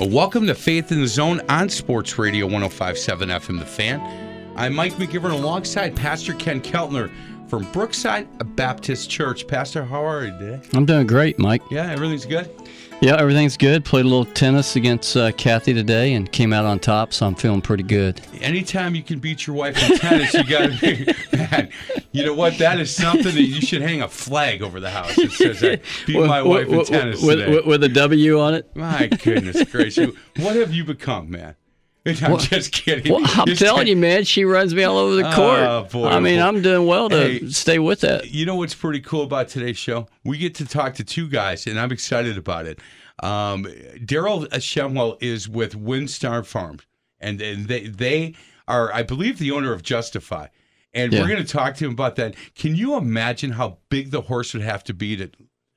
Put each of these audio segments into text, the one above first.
Uh, welcome to Faith in the Zone on Sports Radio 1057 FM The Fan. I'm Mike McGivern alongside Pastor Ken Keltner from Brookside Baptist Church. Pastor, how are you today? I'm doing great, Mike. Yeah, everything's good? Yeah, everything's good. Played a little tennis against uh, Kathy today and came out on top, so I'm feeling pretty good. Anytime you can beat your wife in tennis, you got to be, man, you know what? That is something that you should hang a flag over the house that says, beat my wife in tennis with, today. with, with a W on it. My goodness gracious. What have you become, man? I'm just kidding. Well, I'm telling kidding. you, man, she runs me all over the Oh, court. boy, I mean, boy. I'm doing well to Hey. stay with that. You know what's pretty cool about today's show? We get to talk to two guys, and I'm excited about it. Um, Daryl Shemwell is with WinStar Farms, and, and they they are, I believe, the owner of Justify. And Yeah. we're going to talk to him about that. Can you imagine how big the horse would have to be to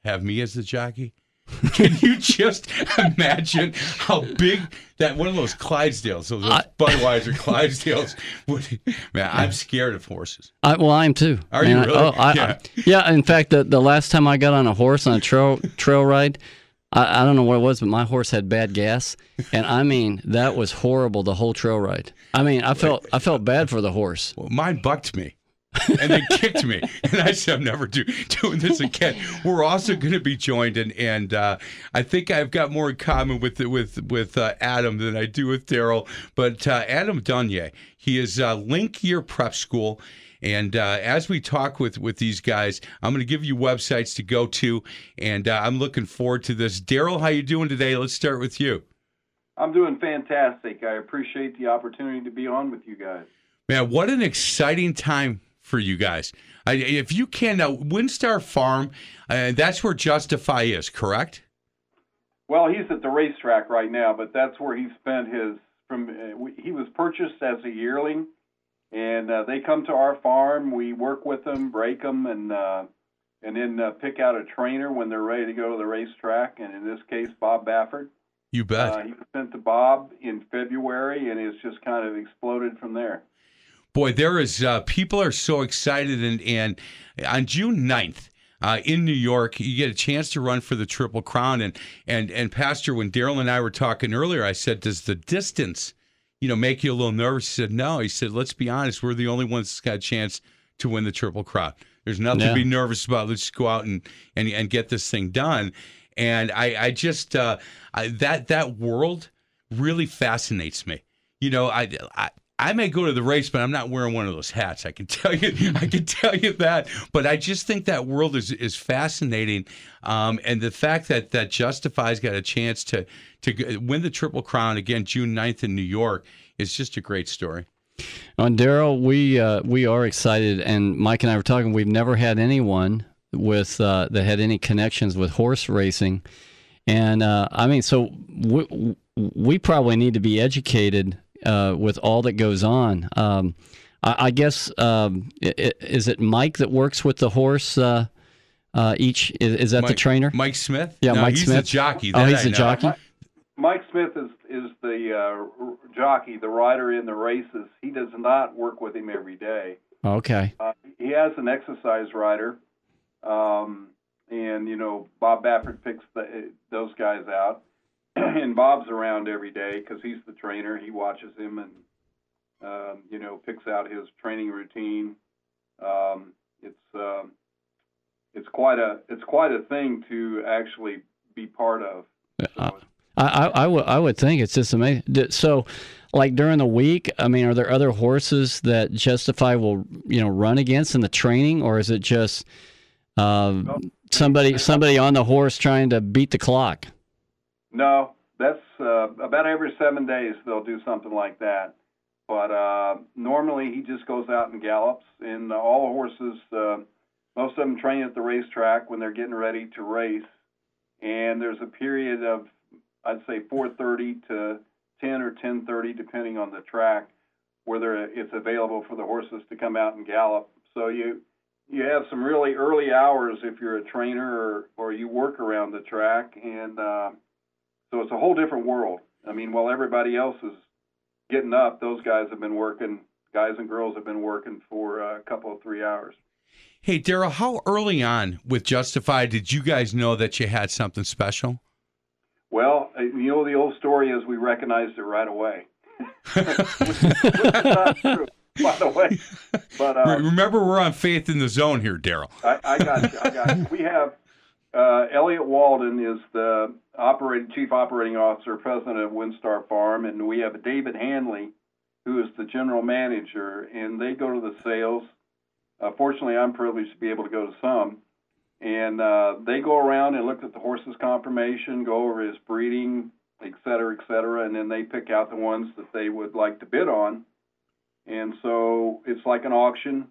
have me as the jockey? Can you just imagine how big that one of those Clydesdales, those I- Budweiser Clydesdales, would? Man, I'm scared of horses. I, well, I am too. Are you Man, I- really? oh, I, Yeah. I- yeah. In fact, the, the last time I got on a horse on a trail trail ride, I, I don't know what it was, but my horse had bad gas, and I mean that was horrible. The whole trail ride. I mean, I felt I felt bad for the horse. Well, mine bucked me. And they kicked me, and I said, "I'm never do, doing this again." We're also going to be joined, and and uh, I think I've got more in common with with with uh, Adam than I do with Daryl. But uh, Adam Donyes, he is uh, Link Year Prep School, and uh, as we talk with with these guys, I'm going to give you websites to go to, and uh, I'm looking forward to this. Daryl, how you doing today? Let's start with you. I'm doing fantastic. I appreciate the opportunity to be on with you guys. Man, what an exciting time for you guys. I, if you can, now, WinStar Farm, uh, that's where Justify is, correct? Well, he's at the racetrack right now, but that's where he spent his. From uh, he was purchased as a yearling, and uh, they come to our farm. We work with them, break them, and uh, and then uh, pick out a trainer when they're ready to go to the racetrack. And in this case, Bob Baffert. You bet. Uh, he was sent to Bob in February, and it's just kind of exploded from there. Boy, there is, uh, people are so excited. And, and on June 9th, uh, in New York, you get a chance to run for the Triple Crown. And, and, and Pastor, when Daryl and I were talking earlier, I said, Does the distance, you know, make you a little nervous? He said, No. He said, Let's be honest, we're the only ones that's got a chance to win the Triple Crown. There's nothing to be nervous about. Let's just go out and, and, and get this thing done. And I, I just, uh, I, that, that world really fascinates me. You know, I, I, I may go to the race, but I'm not wearing one of those hats. I can tell you, I can tell you that. But I just think that world is is fascinating, um, and the fact that that Justify's got a chance to to win the Triple Crown again June 9th in New York is just a great story. On Daryl, we uh, we are excited, and Mike and I were talking. We've never had anyone with uh, that had any connections with horse racing, and uh, I mean, so we, we probably need to be educated uh, with all that goes on. Um, I, I guess um, i- i- is it Mike that works with the horse? Uh, uh, each is, is that the trainer? Mike Smith. Yeah, No, Mike he's Smith. the jockey. Oh, he's I the know. jockey. Mike Smith is is the uh, jockey, the rider in the races. He does not work with him every day. Okay. Uh, he has an exercise rider, um, and you know Bob Baffert picks the, those guys out, and Bob's around every day because he's the trainer. He watches him and um, you know picks out his training routine. Um, it's um, it's quite a it's quite a thing to actually be part of. I, I, I would I would think it's just amazing. So, like during the week, I mean, are there other horses that Justify will you know run against in the training, or is it just uh, somebody somebody on the horse trying to beat the clock? No, that's uh, about every seven days they'll do something like that. But uh, normally he just goes out and gallops, and uh, all the horses, uh, most of them train at the racetrack when they're getting ready to race. And there's a period of, I'd say, 4:30 to 10 or 10:30, depending on the track, where there, it's available for the horses to come out and gallop. So you you have some really early hours if you're a trainer or, or you work around the track, and uh, so it's a whole different world. I mean, while everybody else is getting up, those guys have been working. Guys and girls have been working for a couple of three hours. Hey, Daryl, how early on with Justified did you guys know that you had something special? Well, uh, you know the old story is we recognized it right away. Which is not true, by the way. But uh, Remember, we're on Faith in the Zone here, Daryl. I, I got you. I got you. We have uh, Elliot Walden is the operating chief operating officer, president of WinStar Farm, and we have David Hanley, who is the general manager, and they go to the sales. Uh, fortunately, I'm privileged to be able to go to some, and uh, they go around and look at the horse's conformation, go over his breeding, et cetera, et cetera, and then they pick out the ones that they would like to bid on. And so it's like an auction.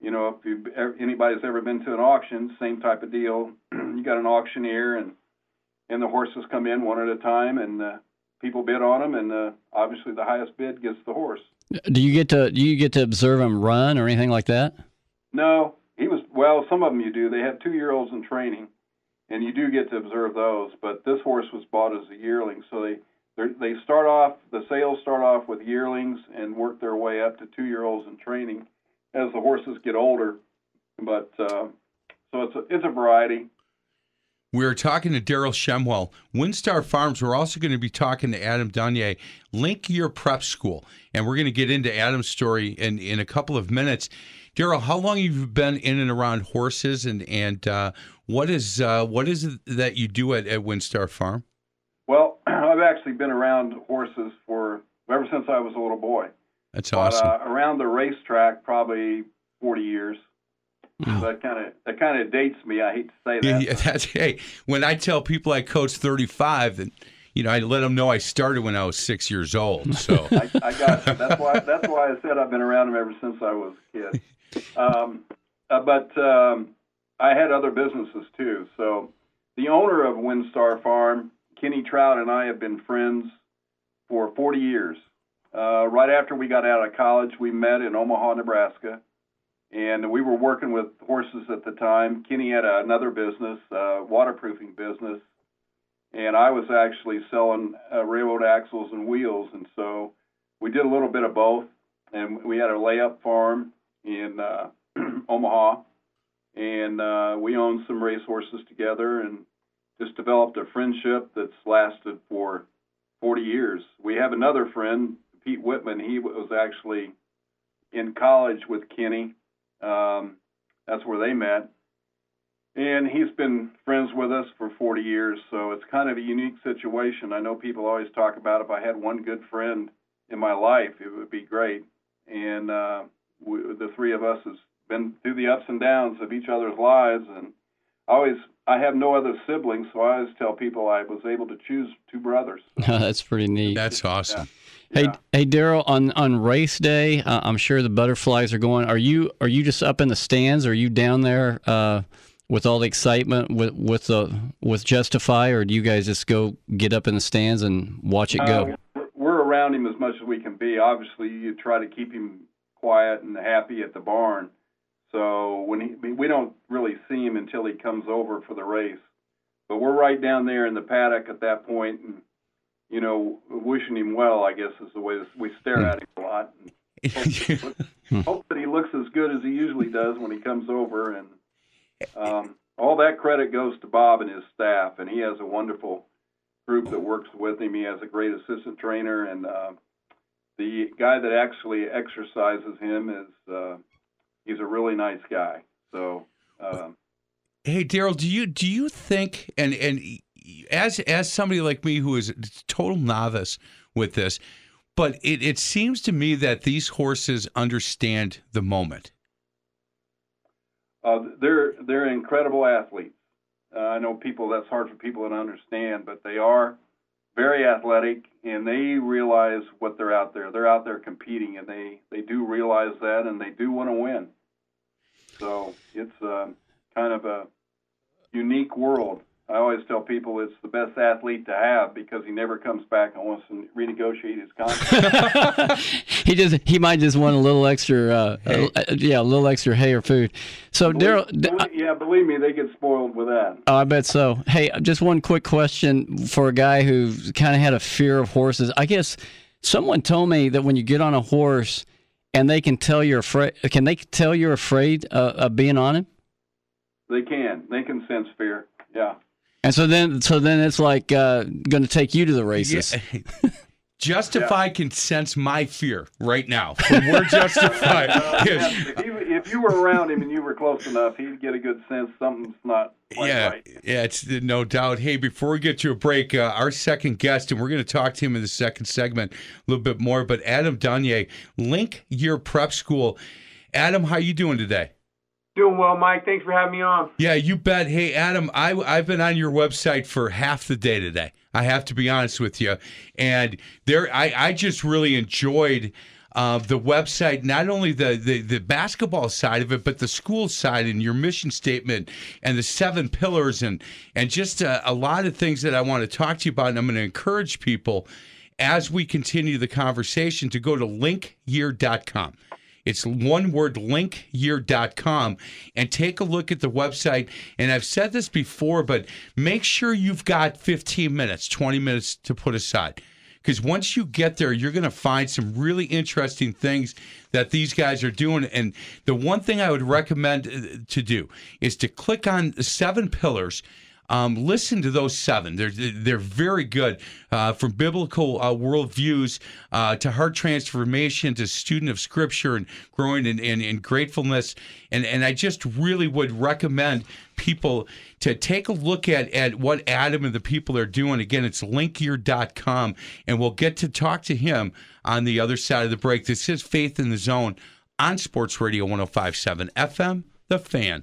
You know, if anybody's ever been to an auction, same type of deal. you got an auctioneer, and and the horses come in one at a time, and uh, people bid on them, and uh, obviously the highest bid gets the horse. Do you get to do you get to observe him run or anything like that? No, he was well. Some of them you do. They have two year olds in training, and you do get to observe those. But this horse was bought as a yearling, so they they start off. The sales start off with yearlings and work their way up to two year olds in training as the horses get older. But uh, so it's a it's a variety. We're talking to Daryl Shemwell, WinStar Farms. We're also going to be talking to Adam Donyes, Link Year Prep School, and we're going to get into Adam's story in, in a couple of minutes. Daryl, how long have you been in and around horses, and and uh, what is uh, what is it that you do at, at WinStar Farm? Well, I've actually been around horses for ever since I was a little boy. That's But awesome. uh, around the racetrack, probably 40 years. Wow. That kind of that kind of dates me. I hate to say that. yeah, that's hey. When I tell people I coach 35, then you know I let them know I started when I was six years old. So I, I got you. That's why. That's why I said I've been around them ever since I was a kid. Um, uh, but um, I had other businesses too. So the owner of WinStar Farm, Kenny Troutt, and I have been friends for 40 years. Uh, right after we got out of college, we met in Omaha, Nebraska, and we were working with horses at the time. Kenny had another business, uh, waterproofing business, and I was actually selling uh, railroad axles and wheels, and so we did a little bit of both. And we had a layup farm in uh, Omaha, and uh, we owned some race horses together, and just developed a friendship that's lasted for 40 years. We have another friend, Pete Whitman. He was actually in college with Kenny. Um, that's where they met. And he's been friends with us for 40 years, so it's kind of a unique situation. I know people always talk about if I had one good friend in my life, it would be great. And uh, we, the three of us has been through the ups and downs of each other's lives, and I always I have no other siblings, so I always tell people I was able to choose two brothers. That's pretty neat. that's awesome. Hey, Yeah. hey, Daryl. On on race day, uh, I'm sure the butterflies are going. Are you are you just up in the stands? Or Are you down there uh, with all the excitement with with the with Justify, or do you guys just go get up in the stands and watch it go? Uh, we're- around him as much as we can be. Obviously, you try to keep him quiet and happy at the barn. So when he, we don't really see him until he comes over for the race. But we're right down there in the paddock at that point, and you know, wishing him well. I guess is the way we stare at him a lot. And hope, hope that he looks as good as he usually does when he comes over. And um, all that credit goes to Bob and his staff, and he has a wonderful group that works with him. He has a great assistant trainer, and uh, the guy that actually exercises him is uh, he's a really nice guy. So um, Hey, Daryl, do you do you think and and as as somebody like me who is a total novice with this, but it, it seems to me that these horses understand the moment. Uh, they're they're incredible athletes. Uh, I know people that's hard for people to understand, but they are very athletic and they realize what they're out there. They're out there competing and they they do realize that and they do want to win. So it's uh, kind of a unique world. I always tell people it's the best athlete to have because he never comes back and wants to renegotiate his contract. he just he might just want a little extra, uh, uh, yeah, a little extra hay or food. So Daryl, yeah, believe me, they get spoiled with that. Oh, I bet so. Hey, just one quick question for a guy who kind of had a fear of horses. I guess someone told me that when you get on a horse and they can tell you're afraid, can they tell you're afraid uh, of being on him? They can. They can sense fear. Yeah. And so then, so then it's like uh, going to take you to the races. Yeah. Justify can sense my fear right now. From where Justify is. if, you, if you were around him and you were close enough, he'd get a good sense something's not quite yeah, right. yeah, it's no doubt. Hey, before we get to a break, uh, our second guest, and we're going to talk to him in the second segment a little bit more. But Adam Donyes, Link Year Prep School. Adam, how you doing today? Doing well, Mike. Thanks for having me on. Yeah, you bet. Hey, Adam, I, I've been on your website for half the day today. I have to be honest with you, and there, I, I just really enjoyed uh, the website. Not only the, the the basketball side of it, but the school side and your mission statement and the seven pillars and and just a, a lot of things that I want to talk to you about. And I'm going to encourage people as we continue the conversation to go to linkyear.com. It's one word, linkyear.com, and take a look at the website. And I've said this before, but make sure you've got 15 minutes, 20 minutes to put aside. Because once you get there, you're going to find some really interesting things that these guys are doing. And the one thing I would recommend uh, to do is to click on seven pillars. Um, listen to those seven. They're they're very good, uh, from biblical uh, worldviews uh, to heart transformation to student of Scripture and growing in, in, in gratefulness. And and I just really would recommend people to take a look at at what Adam and the people are doing. Again, it's linkyear.com, and we'll get to talk to him on the other side of the break. This is Faith in the Zone on Sports Radio 105.7 FM, The Fan.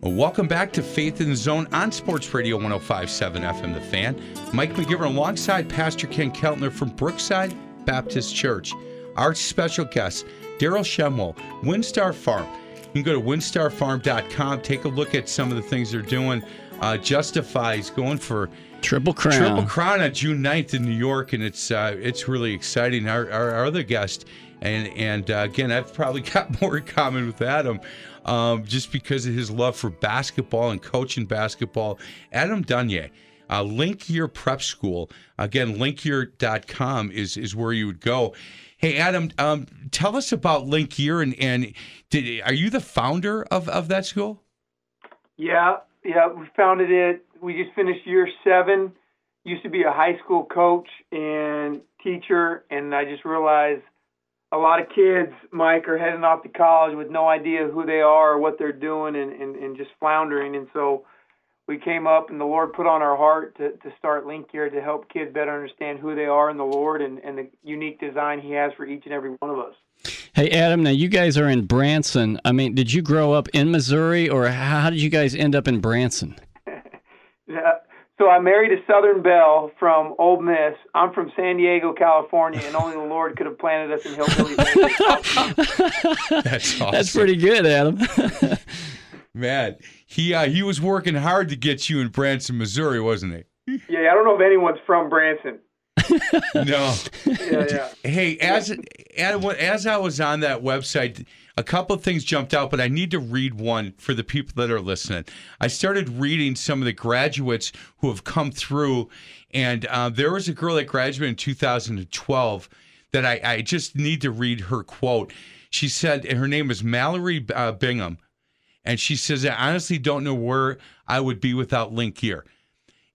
Well, welcome back to Faith in the Zone on Sports Radio 1057 FM The Fan. Mike McGivern alongside Pastor Ken Keltner from Brookside Baptist Church. Our special guest, Daryl Shemwell, WinStar Farm. You can go to windstarfarm.com, take a look at some of the things they're doing. Uh, Justify is going for Triple Crown. Triple Crown on June 9th in New York, and it's uh, it's really exciting. Our, our, our other guest, and and uh, again, I've probably got more in common with Adam, um, just because of his love for basketball and coaching basketball. Adam Donyes, uh, Link Year Prep School. Again, linkyear.com is is where you would go. Hey, Adam, um, tell us about Link Year, and and did, are you the founder of of that school? Yeah, yeah, we founded it. We just finished year seven. Used to be a high school coach and teacher, and I just realized a lot of kids, Mike, are heading off to college with no idea who they are or what they're doing and, and, and just floundering. And so we came up, and the Lord put on our heart to, to start Link Year to help kids better understand who they are in the Lord and, and the unique design He has for each and every one of us. Hey, Adam, now you guys are in Branson. I mean, did you grow up in Missouri, or how did you guys end up in Branson? Yeah. So I married a Southern Belle from Ole Miss. I'm from San Diego, California, and only the Lord could have planted us in Hillbilly. That's awesome. That's pretty good, Adam. Man, he uh, he was working hard to get you in Branson, Missouri, wasn't he? yeah, I don't know if anyone's from Branson. No. Yeah, yeah. Hey, as as as I was on that website, a couple of things jumped out, but I need to read one for the people that are listening. I started reading some of the graduates who have come through, and uh, there was a girl that graduated in 2012 that I, I just need to read her quote. She said, and her name is Mallory uh, Bingham, and she says, I honestly don't know where I would be without Link Year.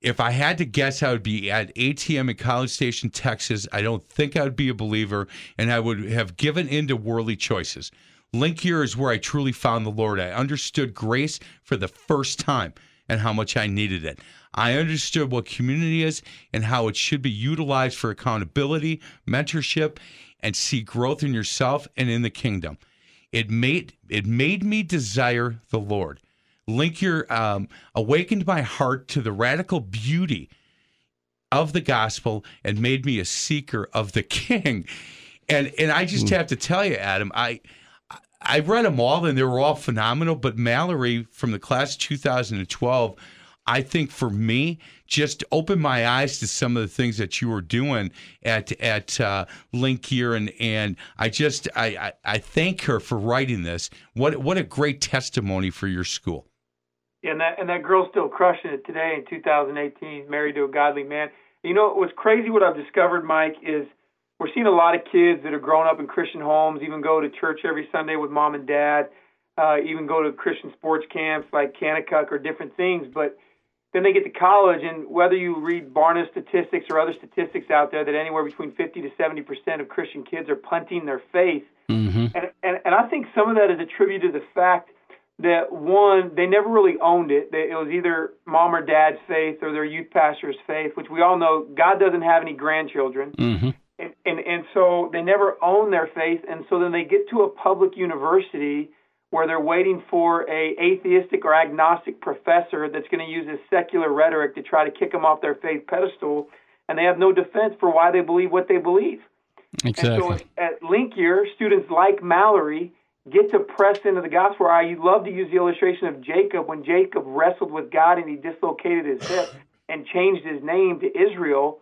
If I had to guess, I would be at A&M in College Station, Texas. I don't think I would be a believer, and I would have given in to worldly choices. Link Year is where I truly found the Lord. I understood grace for the first time and how much I needed it. I understood what community is and how it should be utilized for accountability, mentorship, and see growth in yourself and in the kingdom. It made it made me desire the Lord. Link Year um, awakened my heart to the radical beauty of the gospel and made me a seeker of the King. And and I just have to tell you, Adam, I I read them all and they were all phenomenal. But Mallory from the class of 2012, I think for me, just opened my eyes to some of the things that you were doing at at uh, Link Year, and and I just I, I I thank her for writing this. What what a great testimony for your school. And that and that girl's still crushing it today in 2018, married to a godly man. You know, what's crazy what I've discovered, Mike, is we're seeing a lot of kids that are growing up in Christian homes, even go to church every Sunday with mom and dad, uh, even go to Christian sports camps like Kanakuk or different things. But then they get to college, and whether you read Barna statistics or other statistics out there, that anywhere between 50 to 70 percent of Christian kids are punting their faith. Mm-hmm. And, and and I think some of that is attributed to the fact that one, they never really owned it. It was either mom or dad's faith or their youth pastor's faith, which we all know God doesn't have any grandchildren. Mm-hmm. And, and and so they never own their faith, and so then they get to a public university where they're waiting for a atheistic or agnostic professor that's going to use his secular rhetoric to try to kick them off their faith pedestal, and they have no defense for why they believe what they believe. Exactly. And so at Link Year, students like Mallory get to press into the gospel. I love to use the illustration of Jacob when Jacob wrestled with God and he dislocated his hip and changed his name to Israel.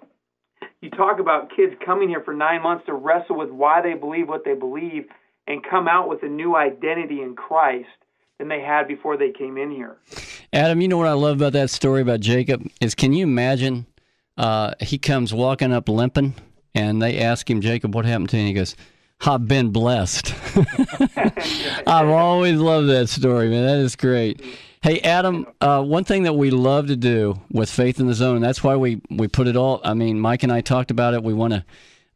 You talk about kids coming here for nine months to wrestle with why they believe what they believe and come out with a new identity in Christ than they had before they came in here. Adam, you know what I love about that story about Jacob is can you imagine uh, he comes walking up limping and they ask him, Jacob, what happened to you? And he goes, I've been blessed. I've always loved that story, man. That is great. Hey, Adam, uh, one thing that we love to do with Faith in the Zone, and that's why we, we put it all, I mean, Mike and I talked about it. We want to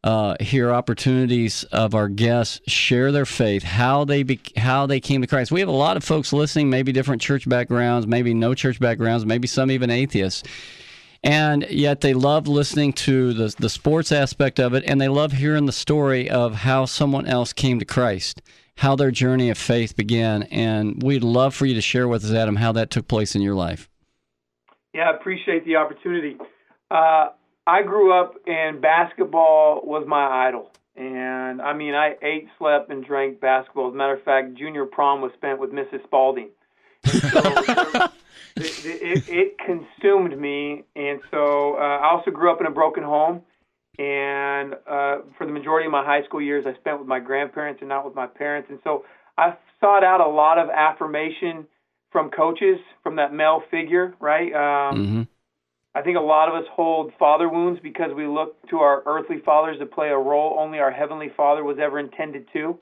uh, hear opportunities of our guests share their faith, how they be, how they came to Christ. We have a lot of folks listening, maybe different church backgrounds, maybe no church backgrounds, maybe some even atheists and yet they love listening to the the sports aspect of it, and they love hearing the story of how someone else came to Christ, how their journey of faith began, and we'd love for you to share with us, Adam, how that took place in your life. Yeah, I appreciate the opportunity. Uh, I grew up, and basketball was my idol. And I mean, I ate, slept, and drank basketball. As a matter of fact, junior prom was spent with Mrs. Spalding. So, it, it, it, consumed me, and so uh, I also grew up in a broken home. And uh, for the majority of my high school years, I spent with my grandparents and not with my parents. And so I sought out a lot of affirmation from coaches, from that male figure, right? Um, mm-hmm. I think a lot of us hold father wounds because we look to our earthly fathers to play a role only our heavenly Father was ever intended to.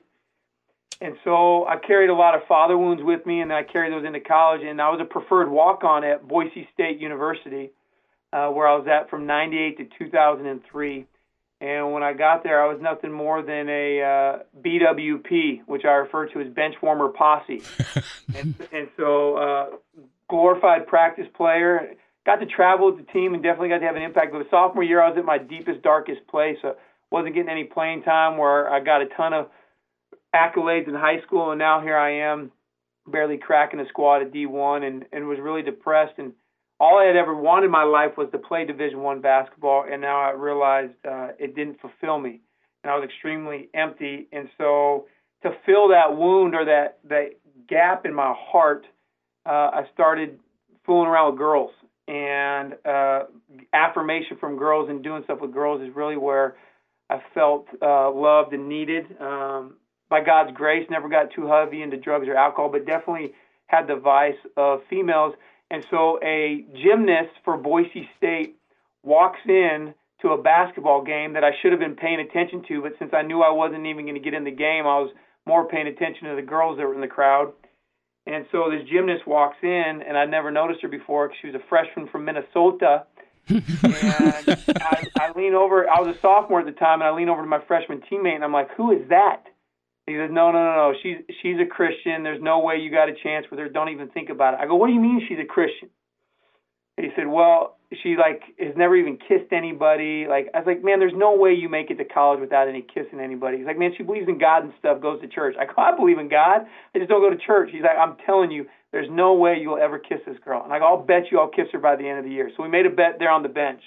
And so I carried a lot of father wounds with me, and I carried those into college. And I was a preferred walk on at Boise State University, uh, where I was at from 98 to 2003. And when I got there, I was nothing more than a uh, BWP, which I refer to as bench warmer posse. and, and so, uh, glorified practice player. Got to travel with the team and definitely got to have an impact. But the sophomore year, I was at my deepest, darkest place. So wasn't getting any playing time where I got a ton of accolades in high school, and now here I am, barely cracking a squad at D1, and and was really depressed. And all I had ever wanted in my life was to play Division One basketball, and now I realized uh, it didn't fulfill me, and I was extremely empty. And so to fill that wound or that that gap in my heart, uh, I started fooling around with girls, and uh, affirmation from girls and doing stuff with girls is really where I felt uh, loved and needed. Um, by God's grace, never got too heavy into drugs or alcohol, but definitely had the vice of females. And so a gymnast for Boise State walks in to a basketball game that I should have been paying attention to, but since I knew I wasn't even going to get in the game, I was more paying attention to the girls that were in the crowd. And so this gymnast walks in, and I'd never noticed her before because she was a freshman from Minnesota. and I, I lean over. I was a sophomore at the time, and I lean over to my freshman teammate, and I'm like, "Who is that?" He says, "No, no, no, no. She's she's a Christian. There's no way you got a chance with her. Don't even think about it." I go, "What do you mean she's a Christian?" He said, "Well, she like has never even kissed anybody. Like I was like, man, there's no way you make it to college without any kissing anybody. He's like, man, she believes in God and stuff, goes to church. I go, I believe in God. I just don't go to church. He's like, I'm telling you, there's no way you'll ever kiss this girl. And I go, I'll bet you I'll kiss her by the end of the year. So we made a bet there on the bench.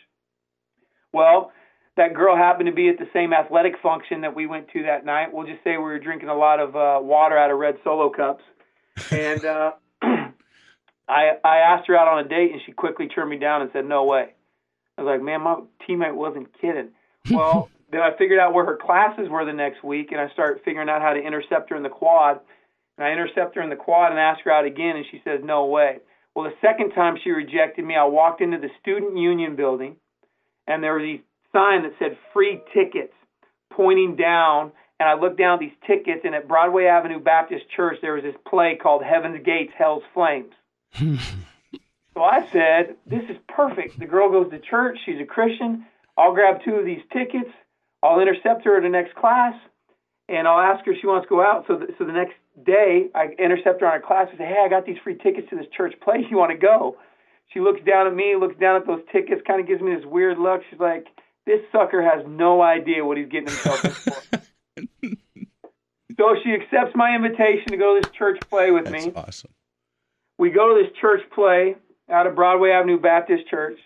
Well, that girl happened to be at the same athletic function that we went to that night. We'll just say we were drinking a lot of uh, water out of red solo cups, and. uh I I asked her out on a date and she quickly turned me down and said no way. I was like, man, my teammate wasn't kidding. Well, then I figured out where her classes were the next week and I started figuring out how to intercept her in the quad. And I intercept her in the quad and ask her out again and she says no way. Well, the second time she rejected me, I walked into the student union building and there were a sign that said free tickets pointing down and I looked down at these tickets and at Broadway Avenue Baptist Church there was this play called Heaven's Gates, Hell's Flames. so I said, This is perfect. The girl goes to church. She's a Christian. I'll grab two of these tickets. I'll intercept her at the next class, and I'll ask her if she wants to go out. So, the, so the next day, I intercept her on her class and say, Hey, I got these free tickets to this church play. You want to go? She looks down at me, looks down at those tickets, kind of gives me this weird look. She's like, This sucker has no idea what he's getting himself in for. so she accepts my invitation to go to this church play with That's me awesome. we go to this church play out of Broadway Avenue Baptist Church.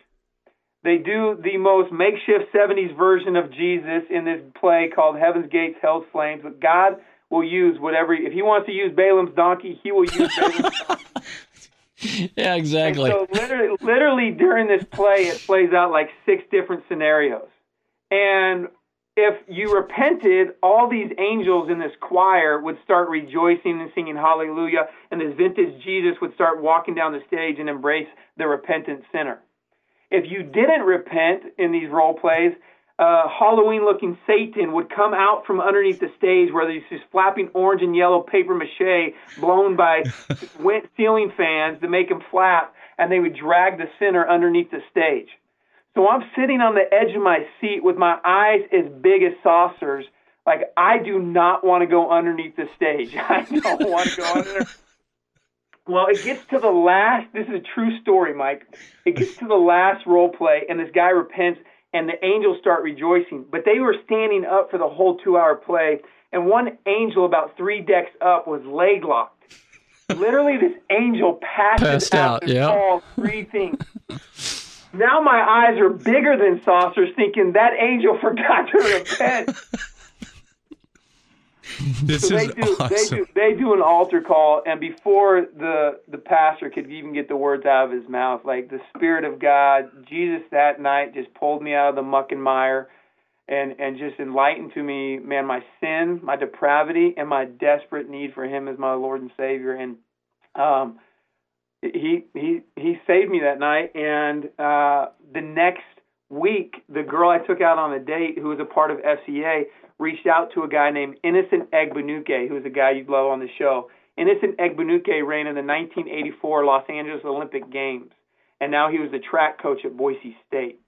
They do the most makeshift 70s version of Jesus in this play called Heaven's Gates, Hell's Flames. But God will use whatever, if He wants to use Balaam's donkey, He will use Balaam's donkey. Yeah, exactly. And so literally, literally during this play, it plays out like six different scenarios. And if you repented, all these angels in this choir would start rejoicing and singing hallelujah, and this vintage Jesus would start walking down the stage and embrace the repentant sinner. If you didn't repent in these role plays, uh, Halloween looking Satan would come out from underneath the stage where there's this flapping orange and yellow paper mache blown by wind ceiling fans to make him flap, and they would drag the sinner underneath the stage. So I'm sitting on the edge of my seat with my eyes as big as saucers. Like I do not want to go underneath the stage. I don't want to go under. Well, it gets to the last. This is a true story, Mike. It gets to the last role play, and this guy repents, and the angels start rejoicing. But they were standing up for the whole two-hour play, and one angel about three decks up was leg locked. Literally, this angel passes Passed out, and yeah. falls three things. Now my eyes are bigger than saucers, thinking that angel forgot to repent. This So they is do, they awesome. do, they do an altar call, and before the the pastor could even get the words out of his mouth, like the Spirit of God, Jesus that night just pulled me out of the muck and mire, and and just enlightened to me, man, my sin, my depravity, and my desperate need for Him as my Lord and Savior, and um, he he he saved me that night, and uh, the next week, the girl I took out on a date, who was a part of FCA, reached out to a guy named Innocent Egbunike, who is a guy you'd love on the show. Innocent Egbunike ran in the 1984 Los Angeles Olympic Games, and now he was the track coach at Boise State.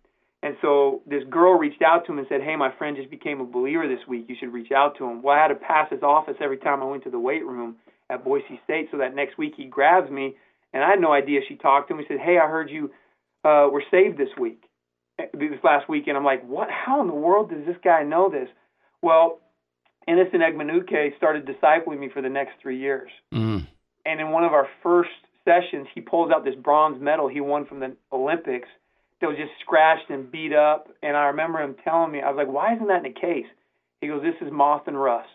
And so this girl reached out to him and said, "Hey, my friend just became a believer this week. You should reach out to him." Well, I had to pass his office every time I went to the weight room at Boise State, so that next week he grabs me, and I had no idea she talked to him. He said, "Hey, I heard you uh, were saved this week, this last weekend." I'm like, "What? How in the world does this guy know this?" Well, Innocent Egbunike started discipling me for the next three years. Mm. And in one of our first sessions, he pulls out this bronze medal he won from the Olympics that was just scratched and beat up. And I remember him telling me, I was like, why isn't that in the case? He goes, this is moth and rust.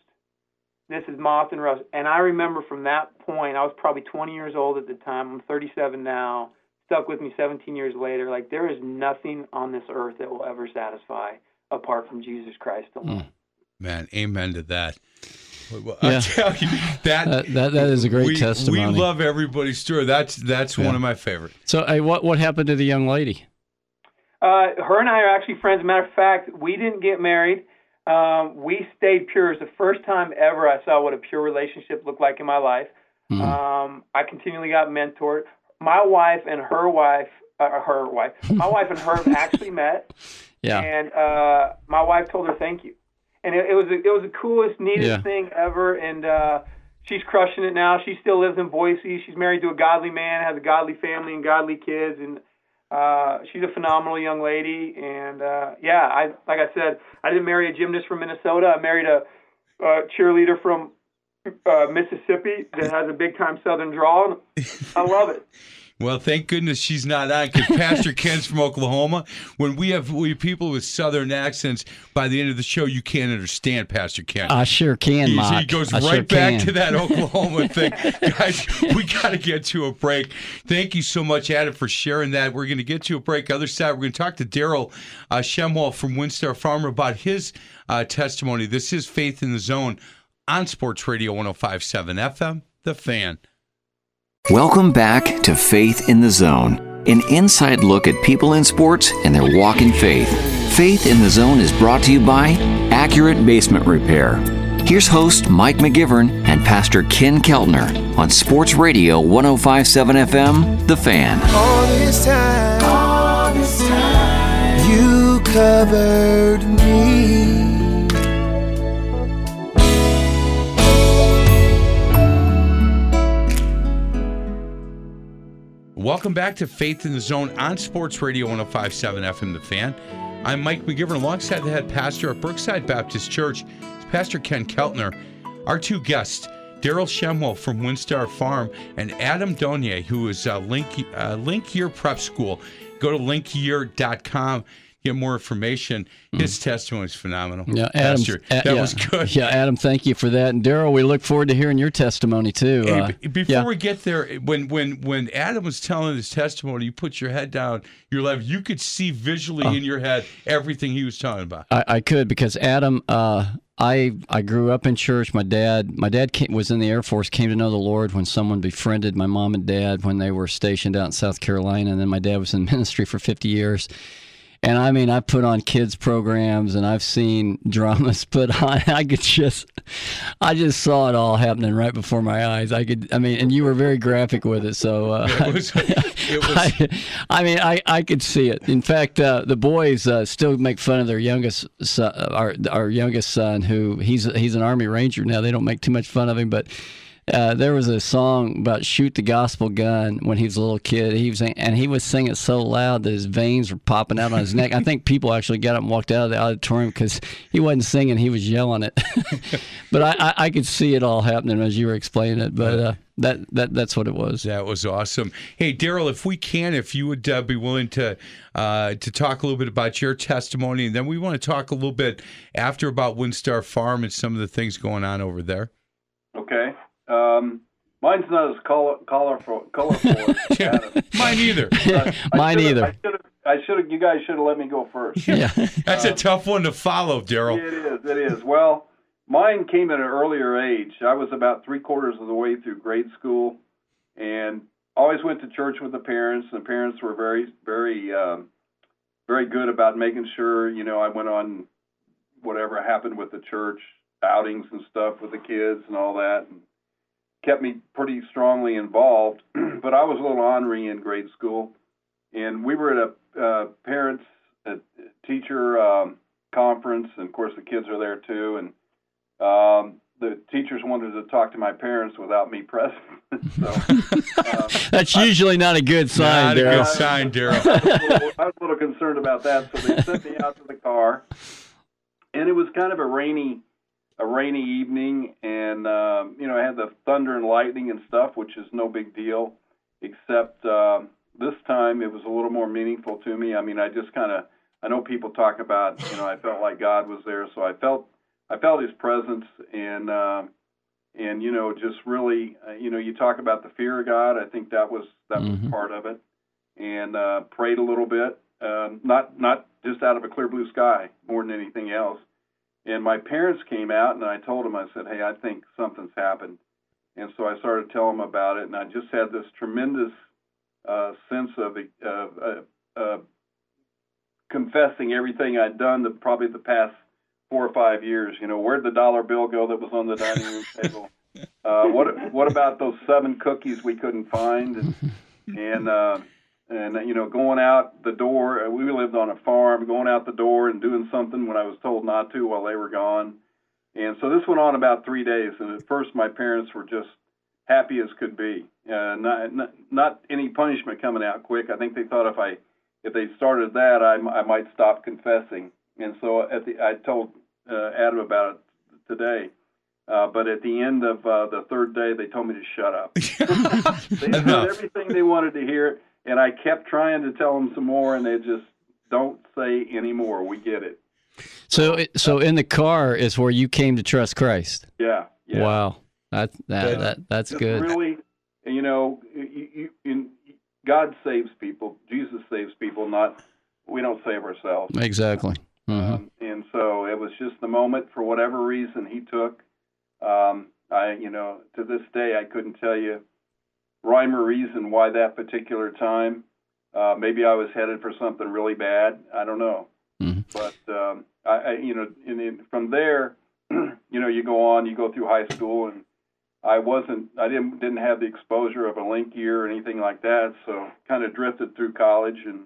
This is moth and rust. And I remember from that point, I was probably 20 years old at the time. I'm 37 now. Stuck with me 17 years later. Like, there is nothing on this earth that will ever satisfy apart from Jesus Christ alone. Man, amen to that. Well, I Yeah. tell you that, That- that- that is a great we, testimony. We love everybody's story. That's that's one of my favorite. So, hey, what what happened to the young lady? Uh, her and I are actually friends. Matter of fact, we didn't get married. Um, we stayed pure. It's the first time ever I saw what a pure relationship looked like in my life. Mm-hmm. Um, I continually got mentored. My wife and her wife, uh, her wife, my wife and her actually met, Yeah. and uh, my wife told her thank you, and it, it was it was the coolest, neatest Yeah. thing ever. And uh, she's crushing it now. She still lives in Boise. She's married to a godly man, has a godly family and godly kids, and uh, she's a phenomenal young lady. And uh, yeah, I like I said, I didn't marry a gymnast from Minnesota. I married a, a cheerleader from uh, Mississippi that has a big time Southern drawl. I love it. Well, thank goodness she's not on because Pastor Ken's from Oklahoma. When we have we have people with Southern accents, by the end of the show, you can't understand Pastor Ken. I sure can, He, Mike. he goes I right sure back can. to that Oklahoma thing. Guys, we got to get to a break. Thank you so much, Adam, for sharing that. We're going to get to a break. Other side, we're going to talk to Daryl uh, Shemwell from WinStar Farmer about his uh, testimony. This is Faith in the Zone on Sports Radio 1057 FM, The Fan. Welcome back to Faith in the Zone, an inside look at people in sports and their walk in faith. Faith in the Zone is brought to you by Accurate Basement Repair. Here's host Mike McGivern and Pastor Ken Keltner on Sports Radio 1057 FM, The Fan. All this time, all this time, you covered me. Welcome back to Faith in the Zone on Sports Radio 1057 FM The Fan. I'm Mike McGivern alongside the head pastor at Brookside Baptist Church, Pastor Ken Keltner. Our two guests, Daryl Shemwell from WinStar Farm and Adam Donyes, who is uh, Link, uh, Link Year Prep School. Go to linkyear.com, get more information. His testimony is phenomenal. Yeah, Adam. Pastor, that yeah, was good. Yeah, Adam, thank you for that. And Daryl, we look forward to hearing your testimony too. Hey, Uh, before yeah. we get there, when when when Adam was telling his testimony, you put your head down, your left, you could see visually Oh. in your head everything he was talking about. I, I could because Adam, uh, I I grew up in church. My dad, my dad came, was in the Air Force. Came to know the Lord when someone befriended my mom and dad when they were stationed out in South Carolina. And then my dad was in ministry for 50 years. And I mean, I put on kids programs, and I've seen dramas put on. I could just, I just saw it all happening right before my eyes. I could, I mean, and you were very graphic with it. So uh, It was, it was I, I mean, I, I could see it. In fact, uh, the boys uh, still make fun of their youngest son, our our youngest son, who he's he's an army ranger now. They don't make too much fun of him, but. Uh, there was a song about shoot the gospel gun when he was a little kid. He was and he was singing so loud that his veins were popping out on his neck. I think people actually got up and walked out of the auditorium because he wasn't singing; he was yelling it. but I, I, I could see it all happening as you were explaining it. But uh, that that that's what it was. that was awesome. Hey, Daryl, if we can, if you would uh, be willing to uh, to talk a little bit about your testimony, and then we want to talk a little bit after about WinStar Farm and some of the things going on over there. Okay. Um, mine's not as color, colorful, colorful as Mine either. I Mine either. I should have. I should have. You guys should have let me go first. Yeah. That's a tough one to follow, Daryl. It is. It is. Well, mine came at an earlier age. I was about three quarters of the way through grade school, and always went to church with the parents. The parents were very, very, um, very good about making sure you know I went on whatever happened with the church outings and stuff with the kids and all that, and kept me pretty strongly involved. but I was a little ornery in grade school, and we were at a uh, parents a teacher um, conference, and of course the kids are there too. And um, the teachers wanted to talk to my parents without me present. so um, That's usually not a good sign, Not a good sign, Daryl. was, a little, I was a little concerned about that, so they sent me out to the car, and it was kind of a rainy, a rainy evening, and um, you know I had the thunder and lightning and stuff, which is no big deal, except um, this time it was a little more meaningful to me. I mean, I just kind of, I know people talk about, you know, I felt like God was there, so I felt, I felt His presence, and um, and you know, just really, uh, you know, you talk about the fear of God. I think that was that was Mhm. part of it and uh, prayed a little bit, um, not not just out of a clear blue sky more than anything else. And my parents came out, and I told them, I said, "Hey, I think something's happened," and so I started telling them about it, and I just had this tremendous uh, sense of uh, uh, uh, confessing everything I'd done the probably the past four or five years. You know, where'd the dollar bill go that was on the dining room table? Uh, what what about those seven cookies we couldn't find? And and uh, and you know, going out the door. uh, We lived on a farm. Going out the door and doing something when I was told not to while they were gone. And so this went on about three days. And at first, my parents were just happy as could be. Uh, not, not not any punishment coming out quick. I think they thought if I if they started that, I, I might stop confessing. And so at the I told uh, Adam about it today. Uh, but at the end of uh, the third day, they told me to shut up. they Enough. everything they wanted to hear, and I kept trying to tell them some more, and they just don't say any more. We get it. So, it- so in the car is where you came to trust Christ. Yeah. yeah. Wow, that that, Good. that that's Just good. Really, you know, you, you, in, God saves people. Jesus saves people. Not we don't save ourselves. Exactly. Mhm. Um, and so it was just the moment for whatever reason he took. Um, I, you know, to this day I couldn't tell you rhyme or reason why that particular time. Uh, maybe I was headed for something really bad. I don't know. Mhm. But um, I, I, you know, from there, you know, you go on, you go through high school, and I wasn't, I didn't didn't have the exposure of a link year or anything like that. So kind of drifted through college and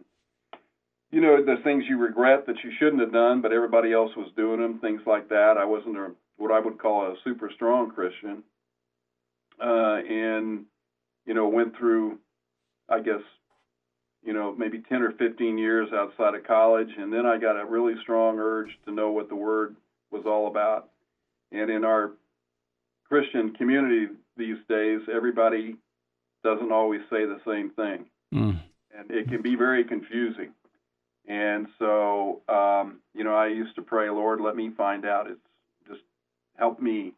you know, the things you regret that you shouldn't have done, but everybody else was doing them, things like that. I wasn't a what I would call a super strong Christian, uh, and you know, went through, I guess, you know, maybe ten or fifteen years outside of college, and then I got a really strong urge to know what the Word was all about. And in our Christian community these days, everybody doesn't always say the same thing Mm. and it can be very confusing. And so, um, you know, I used to pray, Lord, let me find out. It's just help me.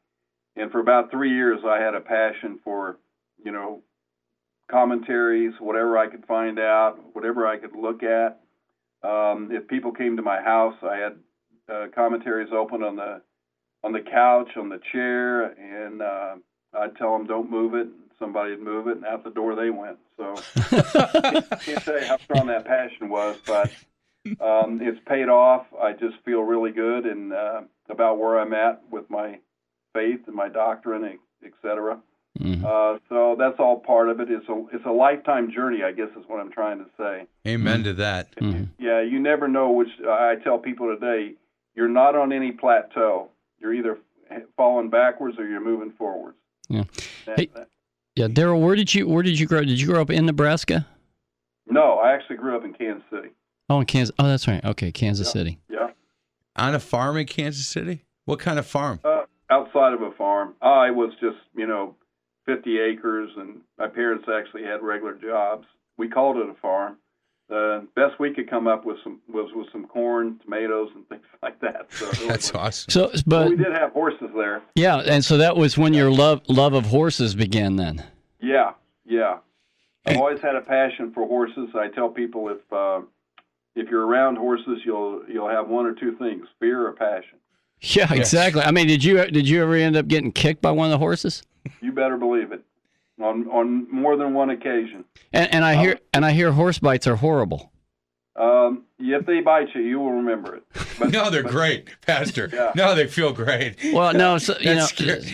And for about three years, I had a passion for, you know, commentaries, whatever I could find out, whatever I could look at. Um, if people came to my house, I had uh, commentaries open on the on the couch, on the chair, and uh, I'd tell them, "Don't move it." Somebody'd move it, and out the door they went. So I can't tell you how strong that passion was, but um, it's paid off. I just feel really good and uh, about where I'm at with my faith and my doctrine, et cetera. Mhm. Uh, so that's all part of it. It's a it's a lifetime journey, I guess, is what I'm trying to say. Amen to that. Mhm. Yeah, you never know which. I tell people today, you're not on any plateau. You're either falling backwards or you're moving forwards. Yeah. That- Hey- that- Yeah, Daryl, where did you where did you grow? Did you grow up in Nebraska? no, I actually grew up in Kansas City. Oh, in Kansas. Oh, that's right. Okay, Kansas City. Yeah. On a farm in Kansas City? What kind of farm? Uh, outside of a farm. I was just, you know, 50 acres, and my parents actually had regular jobs. We called it a farm. The best we could come up with some was with some corn, tomatoes, and things like that. So That's was- awesome. So, But but we did have horses there. yeah, and so that was when your love love of horses began. Then. Yeah, yeah. I've always had a passion for horses. I tell people if uh, if you're around horses, you'll you'll have one or two things: fear or passion. Yeah, exactly. I mean, did you did you ever end up getting kicked by one of the horses? You better believe it. On on more than one occasion. And, and I hear and I hear horse bites are horrible. Um, if they bite you, you will remember it. But, No, they're but- great, Pastor. Yeah. No, they feel great. Well, no, so, you know,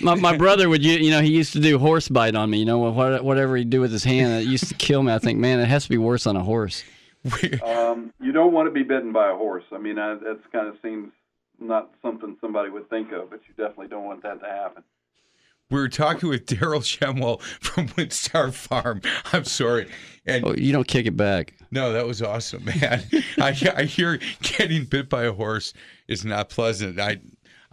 my, my brother would you you know he used to do horse bite on me. You know what whatever he'd do with his hand, it used to kill me. I think, man, it has to be worse on a horse. Um, you don't want to be bitten by a horse. I mean, I, that's kind of seems not something somebody would think of, but you definitely don't want that to happen. We were talking with Daryl Shemwell from WinStar Farm. I'm sorry. And Oh, you don't kick it back. no, that was awesome, man. I, I hear getting bit by a horse is not pleasant. I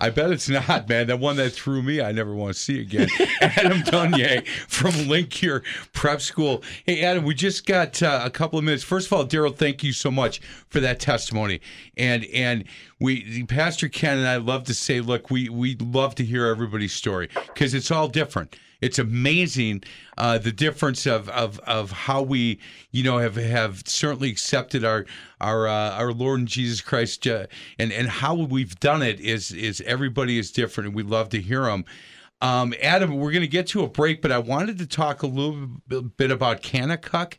I bet it's not, man. That one that threw me, I never want to see again. Adam Donyes from Link Year Prep School. Hey, Adam, we just got uh, a couple of minutes. First of all, Daryl, thank you so much for that testimony. And and we Pastor Ken and I love to say, look, we we love to hear everybody's story because it's all different. It's amazing uh, the difference of, of of how we, you know, have have certainly accepted our our uh, our Lord and Jesus Christ, uh, and and how we've done it is is everybody is different, and we love to hear them. Um, Adam, we're going to get to a break, but I wanted to talk a little bit about Kanakuk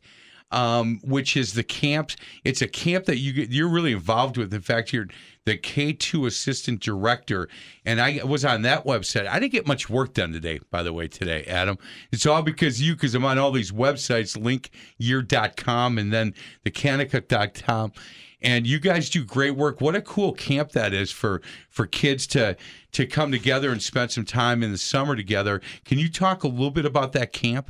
um, which is the camp. It's a camp that you get, you're really involved with. In fact, you're the K2 assistant director, and I was on that website. I didn't get much work done today, by the way, today, Adam. It's all because you, because I'm on all these websites, linkyear.com and then the Kanakuk.com. And you guys do great work. What a cool camp that is for for kids to to come together and spend some time in the summer together. Can you talk a little bit about that camp?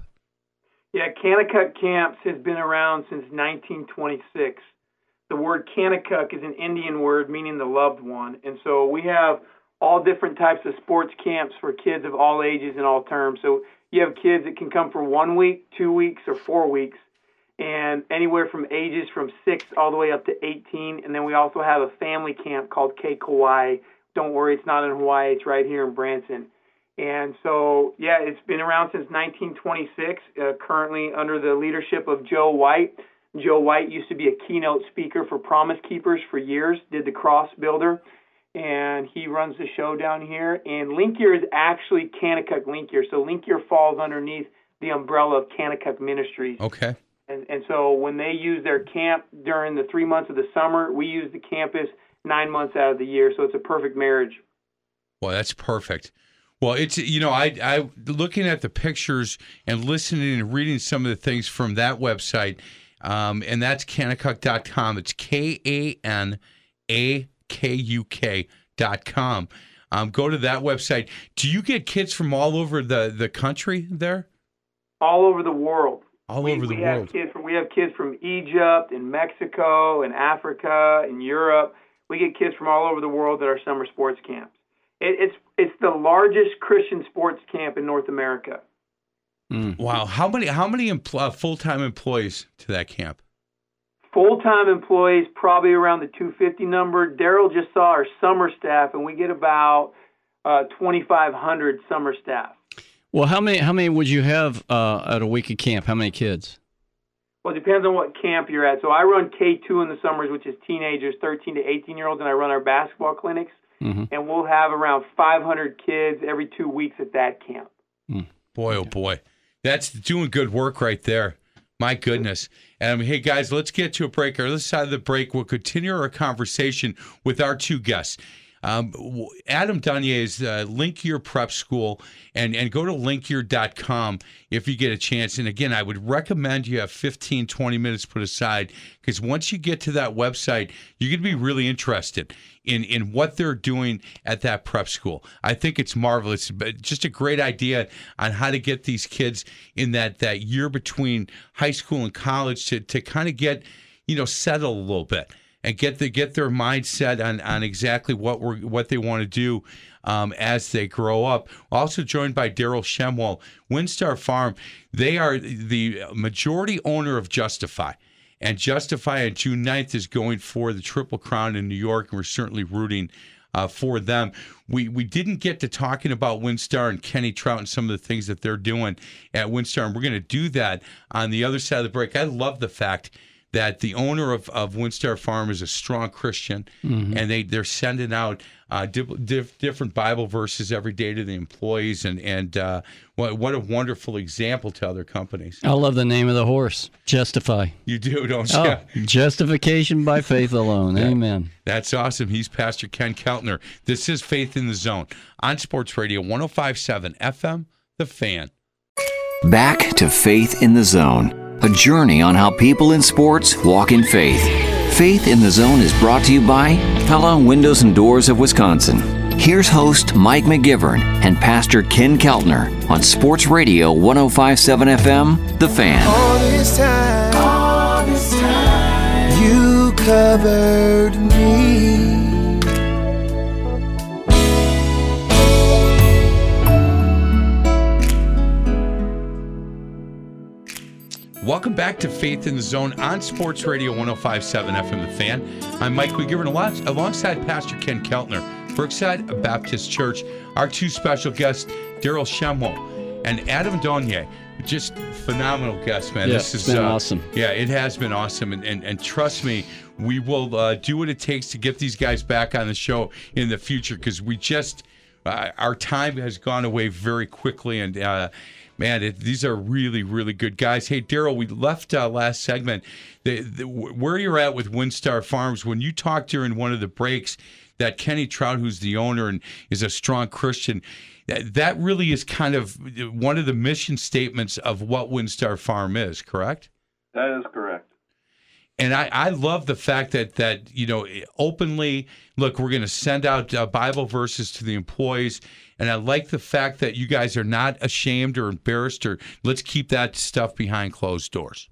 Yeah, Kanakuk Camps has been around since 1926. The word Kanakuk is an Indian word meaning the loved one. And so we have all different types of sports camps for kids of all ages and all terms. So you have kids that can come for one week, two weeks, or four weeks, and anywhere from ages from six all the way up to 18. And then we also have a family camp called K Kauai. Don't worry, it's not in Hawaii, it's right here in Branson. And so, yeah, it's been around since 1926, uh, currently under the leadership of Joe White. Joe White used to be a keynote speaker for Promise Keepers for years, did the Cross Builder, and he runs the show down here. And Link Year is actually Kanakuk Link Year. So Link Year falls underneath the umbrella of Kanakuk Ministries. Okay. And, and so when they use their camp during the three months of the summer, we use the campus nine months out of the year. So it's a perfect marriage. Well, that's perfect. Well, it's you know I I looking at the pictures and listening and reading some of the things from that website, um, and that's kanakuk.com. It's K A N A K U K dot com. Um, go to that website. Do you get kids from all over the the country there? All over the world. All we, over the we world. Have kids from, we have kids from Egypt and Mexico and Africa and Europe. We get kids from all over the world at our summer sports camps. It, it's it's the largest Christian sports camp in North America. Mm. Wow, how many how many empl- uh, full time employees to that camp? Full time employees probably around the 250 number. Daryl just saw our summer staff, and we get about uh, 2,500 summer staff. Well, how many how many would you have uh, at a week of camp? How many kids? Well, it depends on what camp you're at. So I run K2 in the summers, which is teenagers, 13 to 18 year olds, and I run our basketball clinics mm-hmm. and we'll have around 500 kids every two weeks at that camp. Mm. Boy, oh boy, that's doing good work right there. My goodness. And hey, guys, let's get to a break. On the other side of the break, we'll continue our conversation with our two guests. Um, Adam Donyes is uh, Link Year Prep School, and, and go to linkyear.com if you get a chance. And again, I would recommend you have 15, 20 minutes put aside because once you get to that website, you're going to be really interested in, in what they're doing at that prep school. I think it's marvelous. But just a great idea on how to get these kids in that, that year between high school and college to, to kind of get, you know, settled a little bit and get the get their mindset on on exactly what we're what they want to do um, as they grow up. Also joined by Daryl Shemwell, WinStar Farm. They are the majority owner of Justify. And Justify on June 9th is going for the Triple Crown in New York, and we're certainly rooting uh, for them. We we didn't get to talking about WinStar and Kenny Troutt and some of the things that they're doing at WinStar, and we're going to do that on the other side of the break. I love the fact that the owner of, of WinStar Farm is a strong Christian, mm-hmm. and they they're sending out uh, different Bible verses every day to the employees, and and uh, what what a wonderful example to other companies. I love the name of the horse, Justify. You do, don't you? Oh, justification by faith alone. that, Amen. That's awesome. He's Pastor Ken Keltner. This is Faith in the Zone on Sports Radio 105.7 FM, The Fan. Back to Faith in the Zone a journey on how people in sports walk in faith. Faith in the Zone is brought to you by Pella Windows and Doors of Wisconsin. Here's host Mike McGivern and Pastor Ken Keltner on Sports Radio 1057 FM, The Fan. All this time, all this time you covered me. Welcome back to Faith in the Zone on Sports Radio 1057 FM The Fan. I'm Mike McGivern alongside Pastor Ken Keltner, Brookside Baptist Church. Our two special guests, Daryl Shemwell and Adam Donyes. Just phenomenal guests, man. Yeah, this is been uh, awesome. Yeah, it has been awesome, and and, and trust me, we will uh, do what it takes to get these guys back on the show in the future because we just uh, our time has gone away very quickly, and uh, man, it, these are really really good guys. Hey, Daryl, we left uh, last segment the, the, where you're at with WinStar Farms when you talked during one of the breaks that Kenny Troutt, who's the owner and is a strong Christian, that, that really is kind of one of the mission statements of what WinStar Farm is, correct? That is correct. And I, I love the fact that that you know openly look we're going to send out uh, Bible verses to the employees, and I like the fact that you guys are not ashamed or embarrassed or let's keep that stuff behind closed doors.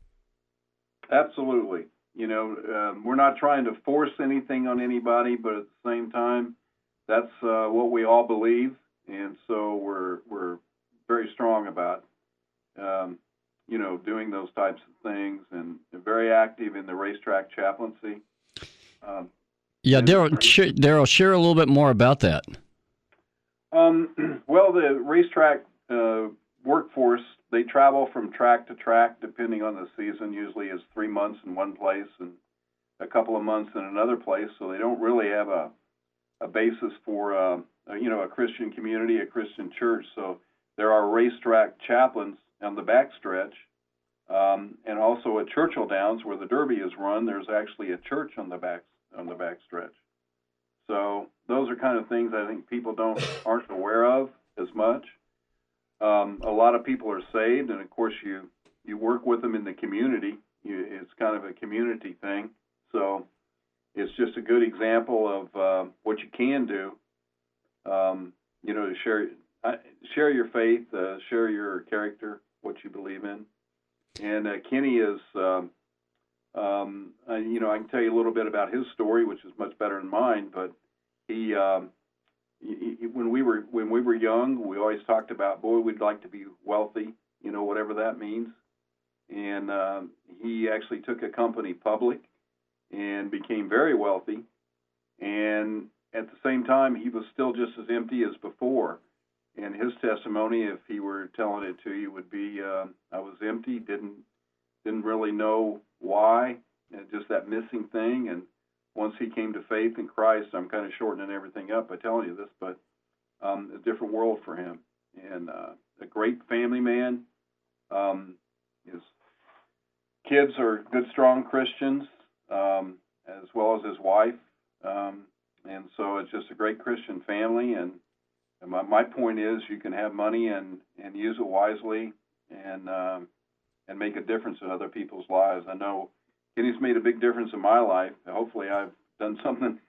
Absolutely. You know, um, we're not trying to force anything on anybody, but at the same time, that's uh, what we all believe, and so we're we're very strong about, um, you know, doing those types of things, and very active in the racetrack chaplaincy. Um, Yeah, Daryl, sh- Daryl, share a little bit more about that. Um, well, the racetrack uh, workforce they travel from track to track depending on the season. Usually, is three months in one place and a couple of months in another place. So they don't really have a a basis for uh, a- you know a Christian community, a Christian church. So there are racetrack chaplains on the backstretch, um, and also at Churchill Downs where the Derby is run. There's actually a church on the back on the backstretch. So those are kind of things I think people don't aren't aware of as much. Um, a lot of people are saved, and of course you you work with them in the community. You, it's kind of a community thing. So it's just a good example of uh, what you can do. Um, you know, to share uh, share your faith, uh, share your character, what you believe in. And uh, Kenny is, um, um, uh, you know, I can tell you a little bit about his story, which is much better than mine. But he, um, he, he- when we were when we were young, we always talked about, boy, we'd like to be wealthy, you know, whatever that means. And um, he actually took a company public and became very wealthy. And at the same time, he was still just as empty as before. And his testimony, if he were telling it to you, would be, uh, "I was empty, didn't didn't really know why, and just that missing thing." And once he came to faith in Christ, I'm kind of shortening everything up by telling you this, but um, a different world for him, and uh, a great family man. Um, his kids are good, strong Christians, um, as well as his wife, um, and so it's just a great Christian family. And, and my, my point is, you can have money and and use it wisely, and um, and make a difference in other people's lives. I know Kenny's made a big difference in my life. Hopefully, I've done something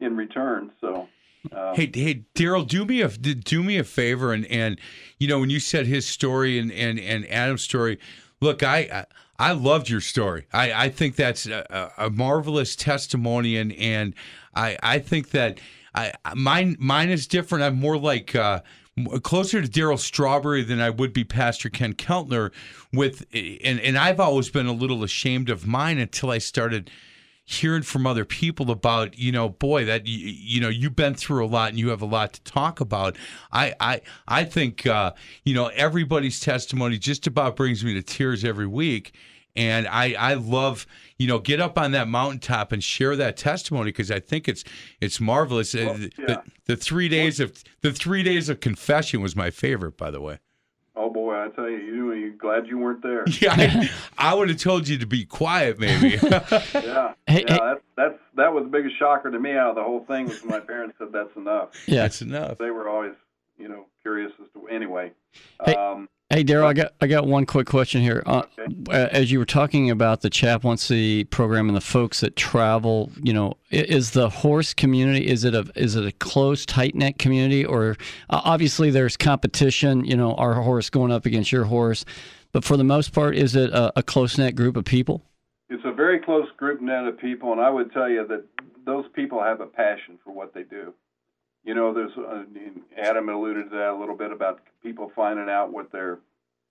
in return. So. Um, Hey, hey, Daryl, do me a do me a favor, and and you know when you said his story and and and Adam's story, look, I I loved your story. I I think that's a, a marvelous testimony, and and I I think that I mine mine is different. I'm more like. Uh, Closer to Darryl Strawberry than I would be Pastor Ken Keltner, with and and I've always been a little ashamed of mine until I started hearing from other people about you know boy that you, you know you've been through a lot and you have a lot to talk about i i i think uh you know everybody's testimony just about brings me to tears every week and i i love you know get up on that mountaintop and share that testimony because i think it's it's marvelous Uh, the, yeah. the, the three days of the three days of confession was my favorite by the way Oh boy, I tell you, you you glad you weren't there. yeah i, I would have told you to be quiet maybe Yeah, Hey, yeah, hey- that's that's that was the biggest shocker to me out of the whole thing was when my parents said that's enough. Yeah. that's enough They were always, you know, curious as to anyway. Hey- Um, Hey, Daryl, I got I got one quick question here. Uh, Okay. uh, as you were talking about the chaplaincy program and the folks that travel, you know, is the horse community is it a is it a close, tight knit community, or uh, obviously there's competition? You know, our horse going up against your horse, but for the most part, is it a, a close knit group of people? it's a very close group net of people, and I would tell you that those people have a passion for what they do. You know, there's uh, Adam alluded to that a little bit about people finding out what their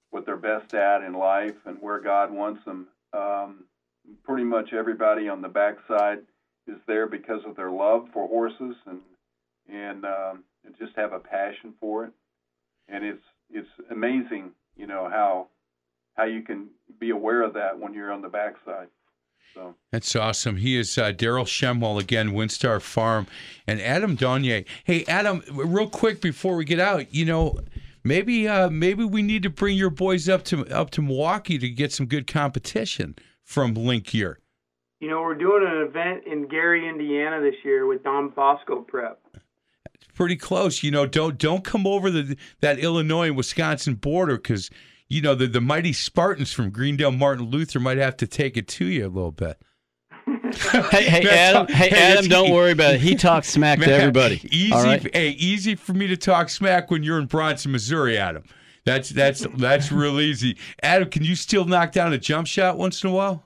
what they're best at in life and where God wants them. Um, pretty much everybody on the backside is there because of their love for horses and and, um, and just have a passion for it. And it's it's amazing, you know how how you can be aware of that when you're on the backside. So That's awesome. He is uh, Daryl Shemwell again, WinStar Farm, and Adam Donyes. Hey, Adam, real quick before we get out, you know, maybe uh, maybe we need to bring your boys up to up to Milwaukee to get some good competition from Link Year. You know, we're doing an event in Gary, Indiana this year with Don Bosco Prep. It's pretty close, you know. Don't don't come over the that Illinois and Wisconsin border because you know the the mighty Spartans from Greendale Martin Luther might have to take it to you a little bit. Hey, hey, Adam. Hey, hey, Adam. Don't worry about it. He talks smack to everybody. Easy, right. hey, easy for me to talk smack when you're in Branson, Missouri, Adam. That's that's that's real easy. Adam, can you still knock down a jump shot once in a while?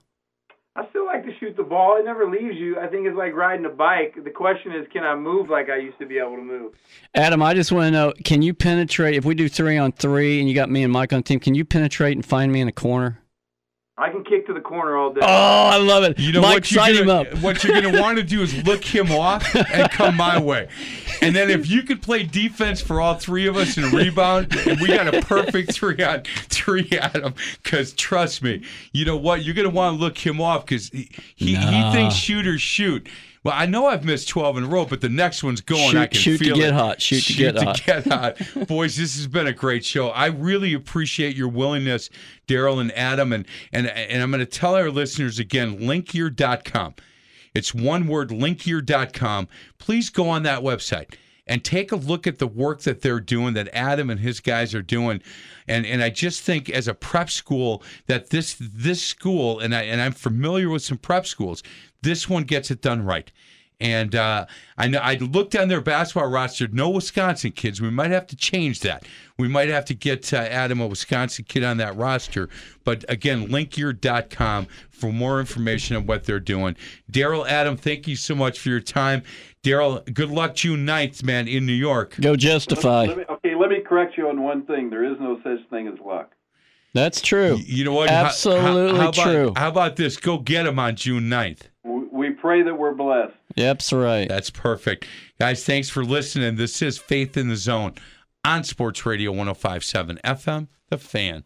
I still like to shoot the ball. It never leaves you. I think it's like riding a bike. The question is, can I move like I used to be able to move? Adam, I just want to know: Can you penetrate? If we do three on three, and you got me and Mike on team, can you penetrate and find me in a corner? I can kick to the corner all day. Oh, I love it. You know Mike, what sign him gonna, up. What you're going to want to do is look him off and come my way. And then if you could play defense for all three of us and rebound, we got a perfect three on three, Adam. Because trust me, you know what? You're going to want to look him off because he, he, he thinks shooters shoot. Well, I know I've missed 12 in a row, but the next one's going. I Shoot- can shoot to feel get it. hot. Shoot to get hot. get hot. Boys, this has been a great show. I really appreciate your willingness, Daryl and Adam. And, and, and I'm going to tell our listeners again linkyear.com. It's one word, linkyear.com. Please go on that website and take a look at the work that they're doing, that Adam and his guys are doing. And and I just think as a prep school that this this school, and I and I'm familiar with some prep schools, this one gets it done right. And uh, I know I looked on their basketball roster. No Wisconsin kids. We might have to change that. We might have to get uh, Adam a Wisconsin kid on that roster. But again, linkyear.com for more information on what they're doing. Daryl, Adam, thank you so much for your time. Daryl, good luck June 9th, man, in New York. Go justify. let me, okay, let me correct you on one thing. There is no such thing as luck. That's true. You know what? Absolutely how, how about, true. How about this? Go get him on June 9th. We, we pray that we're blessed. Yep, that's right. That's perfect. Guys, thanks for listening. This is Faith in the Zone on Sports Radio 1057 FM, The Fan.